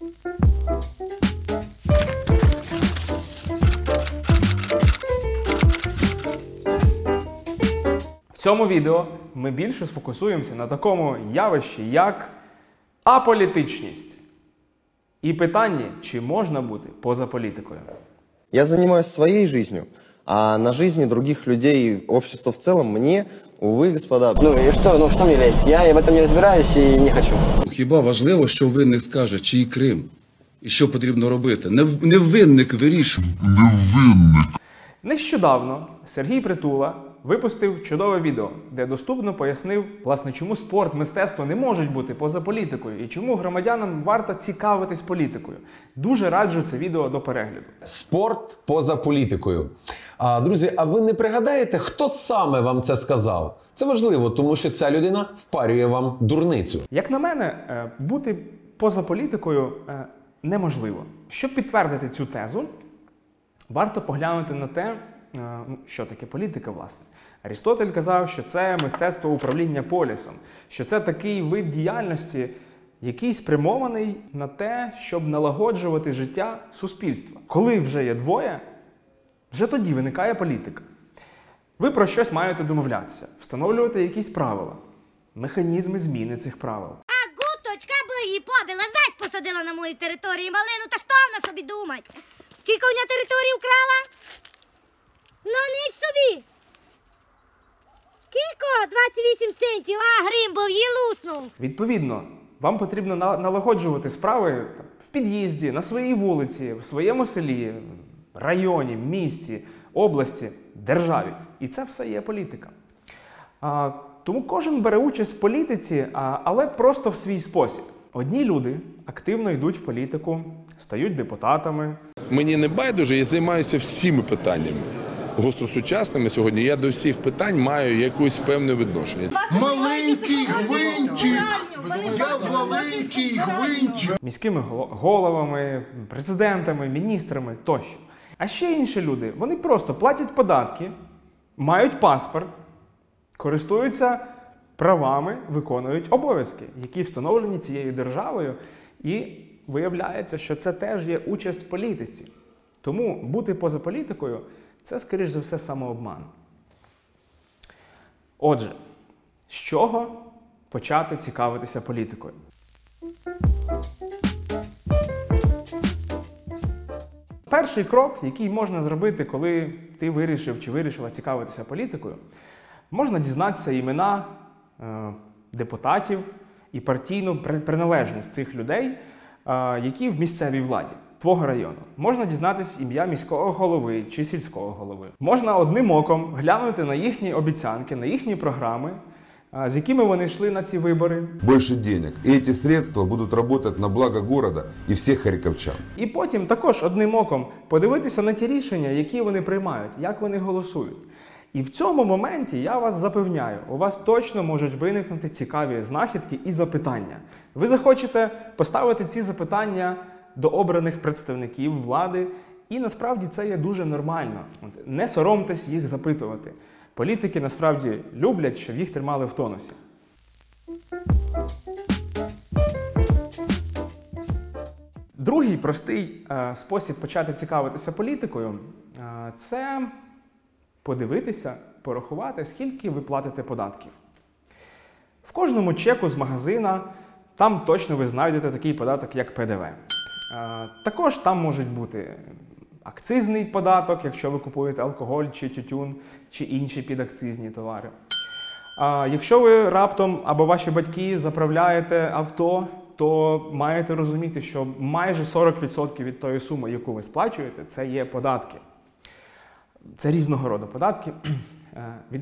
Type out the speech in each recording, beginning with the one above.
В цьому відео ми більше сфокусуємося на такому явищі, як аполітичність. І питанні, чи можна бути поза політикою. Я занимаюсь своей жизнью, а на жизни других людей, общества в целом, мне, увы, господа, Ну и что, ну что мне лезть? Я в этом не разбираюсь и не хочу. Хіба важливо, що винник скаже, чий Крим? І що потрібно робити? Не, в- не винник вирішує. Нещодавно Сергій Притула випустив чудове відео, де доступно пояснив, власне, чому спорт, мистецтво не можуть бути поза політикою і чому громадянам варто цікавитись політикою. Дуже раджу це відео до перегляду. Спорт поза політикою. А, друзі, а ви не пригадаєте, хто саме вам це сказав? Це важливо, тому що ця людина впарює вам дурницю. Як на мене, е, бути поза політикою е, неможливо. Щоб підтвердити цю тезу, варто поглянути на те, е, ну, що таке політика, власне. Арістотель казав, що це мистецтво управління полісом, що це такий вид діяльності, який спрямований на те, щоб налагоджувати життя суспільства. Коли вже є двоє, вже тоді виникає політика. Ви про щось маєте домовлятися, встановлювати якісь правила, механізми зміни цих правил. А гуточка би її побіла, зась посадила на мою територію малину, та що вона собі думать? Кілька вона територію вкрала? 8 центів, а був її луснув. Відповідно, вам потрібно налагоджувати справи в під'їзді, на своїй вулиці, в своєму селі, районі, місті, області, державі. І це все є політика. А, тому кожен бере участь в політиці, а, але просто в свій спосіб. Одні люди активно йдуть в політику, стають депутатами, Мені не байдуже, я займаюся всіми питаннями. Гостросучасними сьогодні я до всіх питань маю якусь певне відношення. Маленький гвинтик. Я маленький гвинтик. міськими головами, президентами, міністрами тощо. А ще інші люди, вони просто платять податки, мають паспорт, користуються правами, виконують обов'язки, які встановлені цією державою, і виявляється, що це теж є участь в політиці. Тому бути поза політикою це, скоріш за все, самообман. Отже, з чого почати цікавитися політикою? Перший крок, який можна зробити, коли ти вирішив чи вирішила цікавитися політикою, можна дізнатися імена е, депутатів і партійну приналежність цих людей, е, які в місцевій владі твого району. Можна дізнатися ім'я міського голови чи сільського голови. Можна одним оком глянути на їхні обіцянки, на їхні програми, з якими вони йшли на ці вибори, больше денег. И эти средства будут работать на благо города и всех харьковчан. І потім також одним оком подивитися на ті рішення, які вони приймають, як вони голосують. І в цьому моменті я вас запевняю, у вас точно можуть виникнути цікаві знахідки і запитання. Ви захочете поставити ці запитання до обраних представників влади, і насправді це є дуже нормально. Не соромтесь їх запитувати. Політики насправді люблять, щоб їх тримали в тонусі. Другий простий е, спосіб почати цікавитися політикою е, це подивитися, порахувати, скільки ви платите податків. В кожному чеку з магазина там точно ви знайдете такий податок, як ПДВ. Е, також там можуть бути акцизний податок, якщо ви купуєте алкоголь чи тютюн, чи інші підакцизні товари. Якщо ви раптом або ваші батьки заправляєте авто, то маєте розуміти, що майже 40% від тої суми, яку ви сплачуєте, це є податки. Це різного роду податки. Е,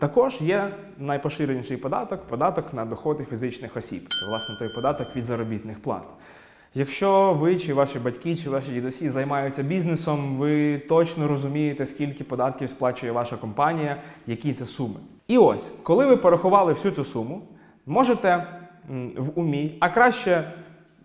Також є найпоширеніший податок податок на доходи фізичних осіб. Це власне той податок від заробітних плат. Якщо ви чи ваші батьки, чи ваші дідусі займаються бізнесом, ви точно розумієте, скільки податків сплачує ваша компанія, які це суми. І ось, коли ви порахували всю цю суму, можете в умі, а краще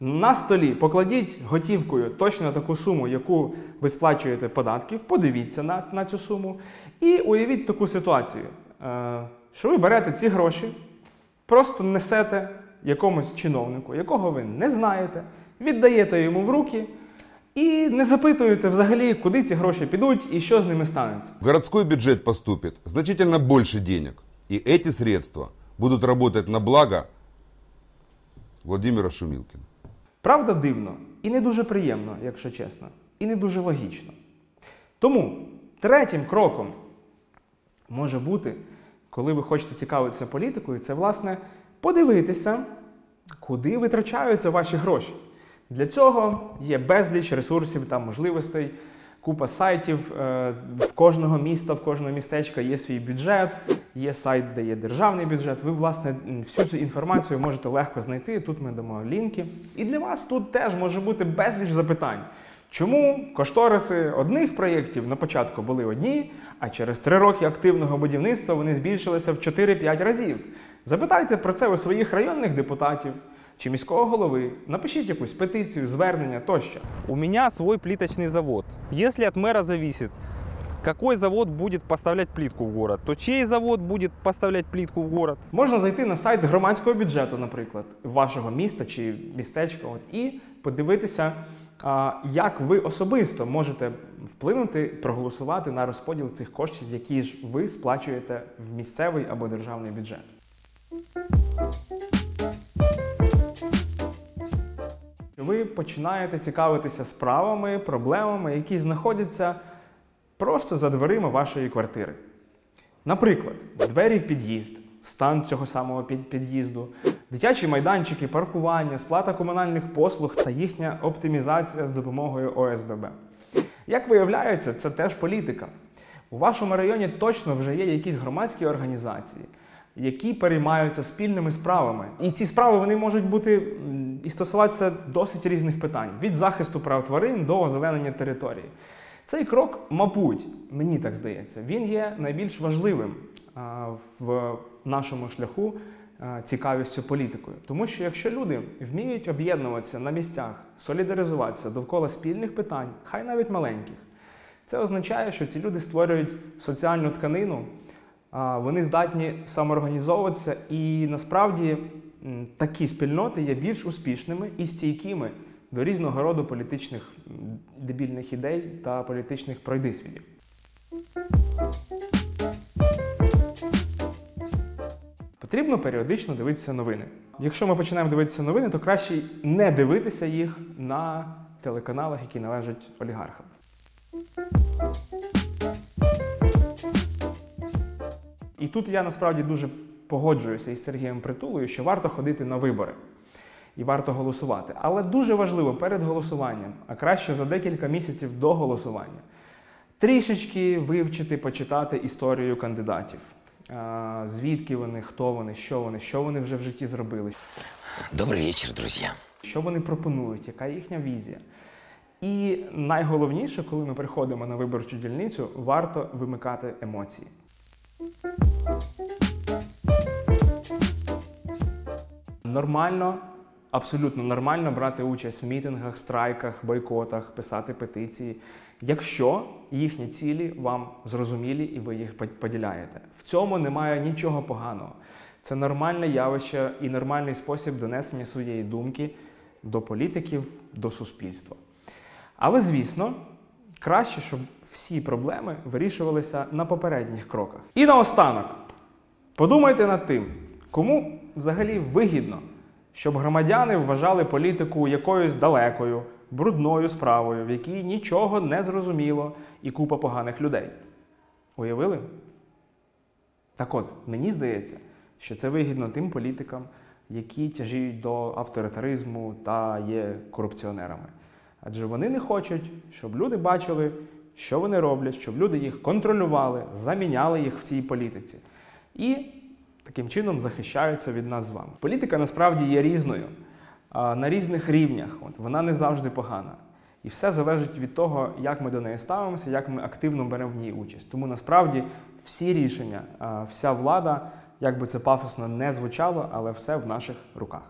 на столі покладіть готівкою точно таку суму, яку ви сплачуєте податків, подивіться на, на цю суму і уявіть таку ситуацію, е, що ви берете ці гроші, просто несете якомусь чиновнику, якого ви не знаєте. Віддаєте йому в руки і не запитуєте взагалі, куди ці гроші підуть і що з ними станеться. В городской бюджет поступит значительно больше денег. И эти средства будут работать на благо Владимира Шумилкина. Правда, дивно і не дуже приємно, якщо чесно, і не дуже логічно. Тому третім кроком може бути, коли ви хочете цікавитися політикою, це власне подивитися, куди витрачаються ваші гроші. Для цього є безліч ресурсів та можливостей, купа сайтів. е, В кожного міста, в кожного містечка є свій бюджет, є сайт, де є державний бюджет. Ви, власне, всю цю інформацію можете легко знайти. Тут ми дамо лінки. І для вас тут теж може бути безліч запитань. Чому кошториси одних проєктів на початку були одні, а через три роки активного будівництва вони збільшилися в 4-5 разів? Запитайте про це у своїх районних депутатів чи міського голови. Напишіть якусь петицію, звернення тощо. У меня свой плиточный завод. Если от мэра зависит, какой завод будет поставлять плитку в город, то чей завод будет поставлять плитку в город? Можна зайти на сайт громадського бюджету, наприклад, вашого міста чи містечка, от, і подивитися, а, як ви особисто можете вплинути, проголосувати на розподіл цих коштів, які ж ви сплачуєте в місцевий або державний бюджет. Ви починаєте цікавитися справами, проблемами, які знаходяться просто за дверима вашої квартири. Наприклад, двері в під'їзд, стан цього самого під'їзду, дитячі майданчики, паркування, сплата комунальних послуг та їхня оптимізація з допомогою ОСББ. Як виявляється, це теж політика. У вашому районі точно вже є якісь громадські організації, які переймаються спільними справами. І ці справи вони можуть бути і стосуватися досить різних питань: від захисту прав тварин до озеленення території. Цей крок, мабуть, мені так здається, він є найбільш важливим в нашому шляху цікавістю політикою. Тому що якщо люди вміють об'єднуватися на місцях, солідаризуватися довкола спільних питань, хай навіть маленьких, це означає, що ці люди створюють соціальну тканину, вони здатні самоорганізовуватися, і насправді такі спільноти є більш успішними і стійкими до різного роду політичних дебільних ідей та політичних пройдисвідів. Потрібно періодично дивитися новини. Якщо ми починаємо дивитися новини, то краще не дивитися їх на телеканалах, які належать олігархам. І тут я насправді дуже погоджуюся із Сергієм Притулою, що варто ходити на вибори і варто голосувати. Але дуже важливо перед голосуванням, а краще за декілька місяців до голосування, трішечки вивчити, почитати історію кандидатів. Звідки вони, хто вони, що вони, що вони вже в житті зробили, Добрый вечер, друзья. що вони пропонують, яка їхня візія. І найголовніше, коли ми приходимо на виборчу дільницю, варто вимикати емоції. Нормально, абсолютно нормально брати участь в мітингах, страйках, бойкотах, писати петиції, якщо їхні цілі вам зрозумілі і ви їх поділяєте. В цьому немає нічого поганого. Це нормальне явище і нормальний спосіб донесення своєї думки до політиків, до суспільства. Але, звісно, краще, щоб всі проблеми вирішувалися на попередніх кроках. І наостанок, подумайте над тим, кому взагалі вигідно, щоб громадяни вважали політику якоюсь далекою, брудною справою, в якій нічого не зрозуміло і купа поганих людей. Уявили? Так от, мені здається, що це вигідно тим політикам, які тяжіють до авторитаризму та є корупціонерами. Адже вони не хочуть, щоб люди бачили, що вони роблять, щоб люди їх контролювали, заміняли їх в цій політиці. І таким чином захищаються від нас з вами. Політика насправді є різною на різних рівнях. От, вона не завжди погана. І все залежить від того, як ми до неї ставимося, як ми активно беремо в ній участь. Тому насправді всі рішення, вся влада, як би це пафосно не звучало, але все в наших руках.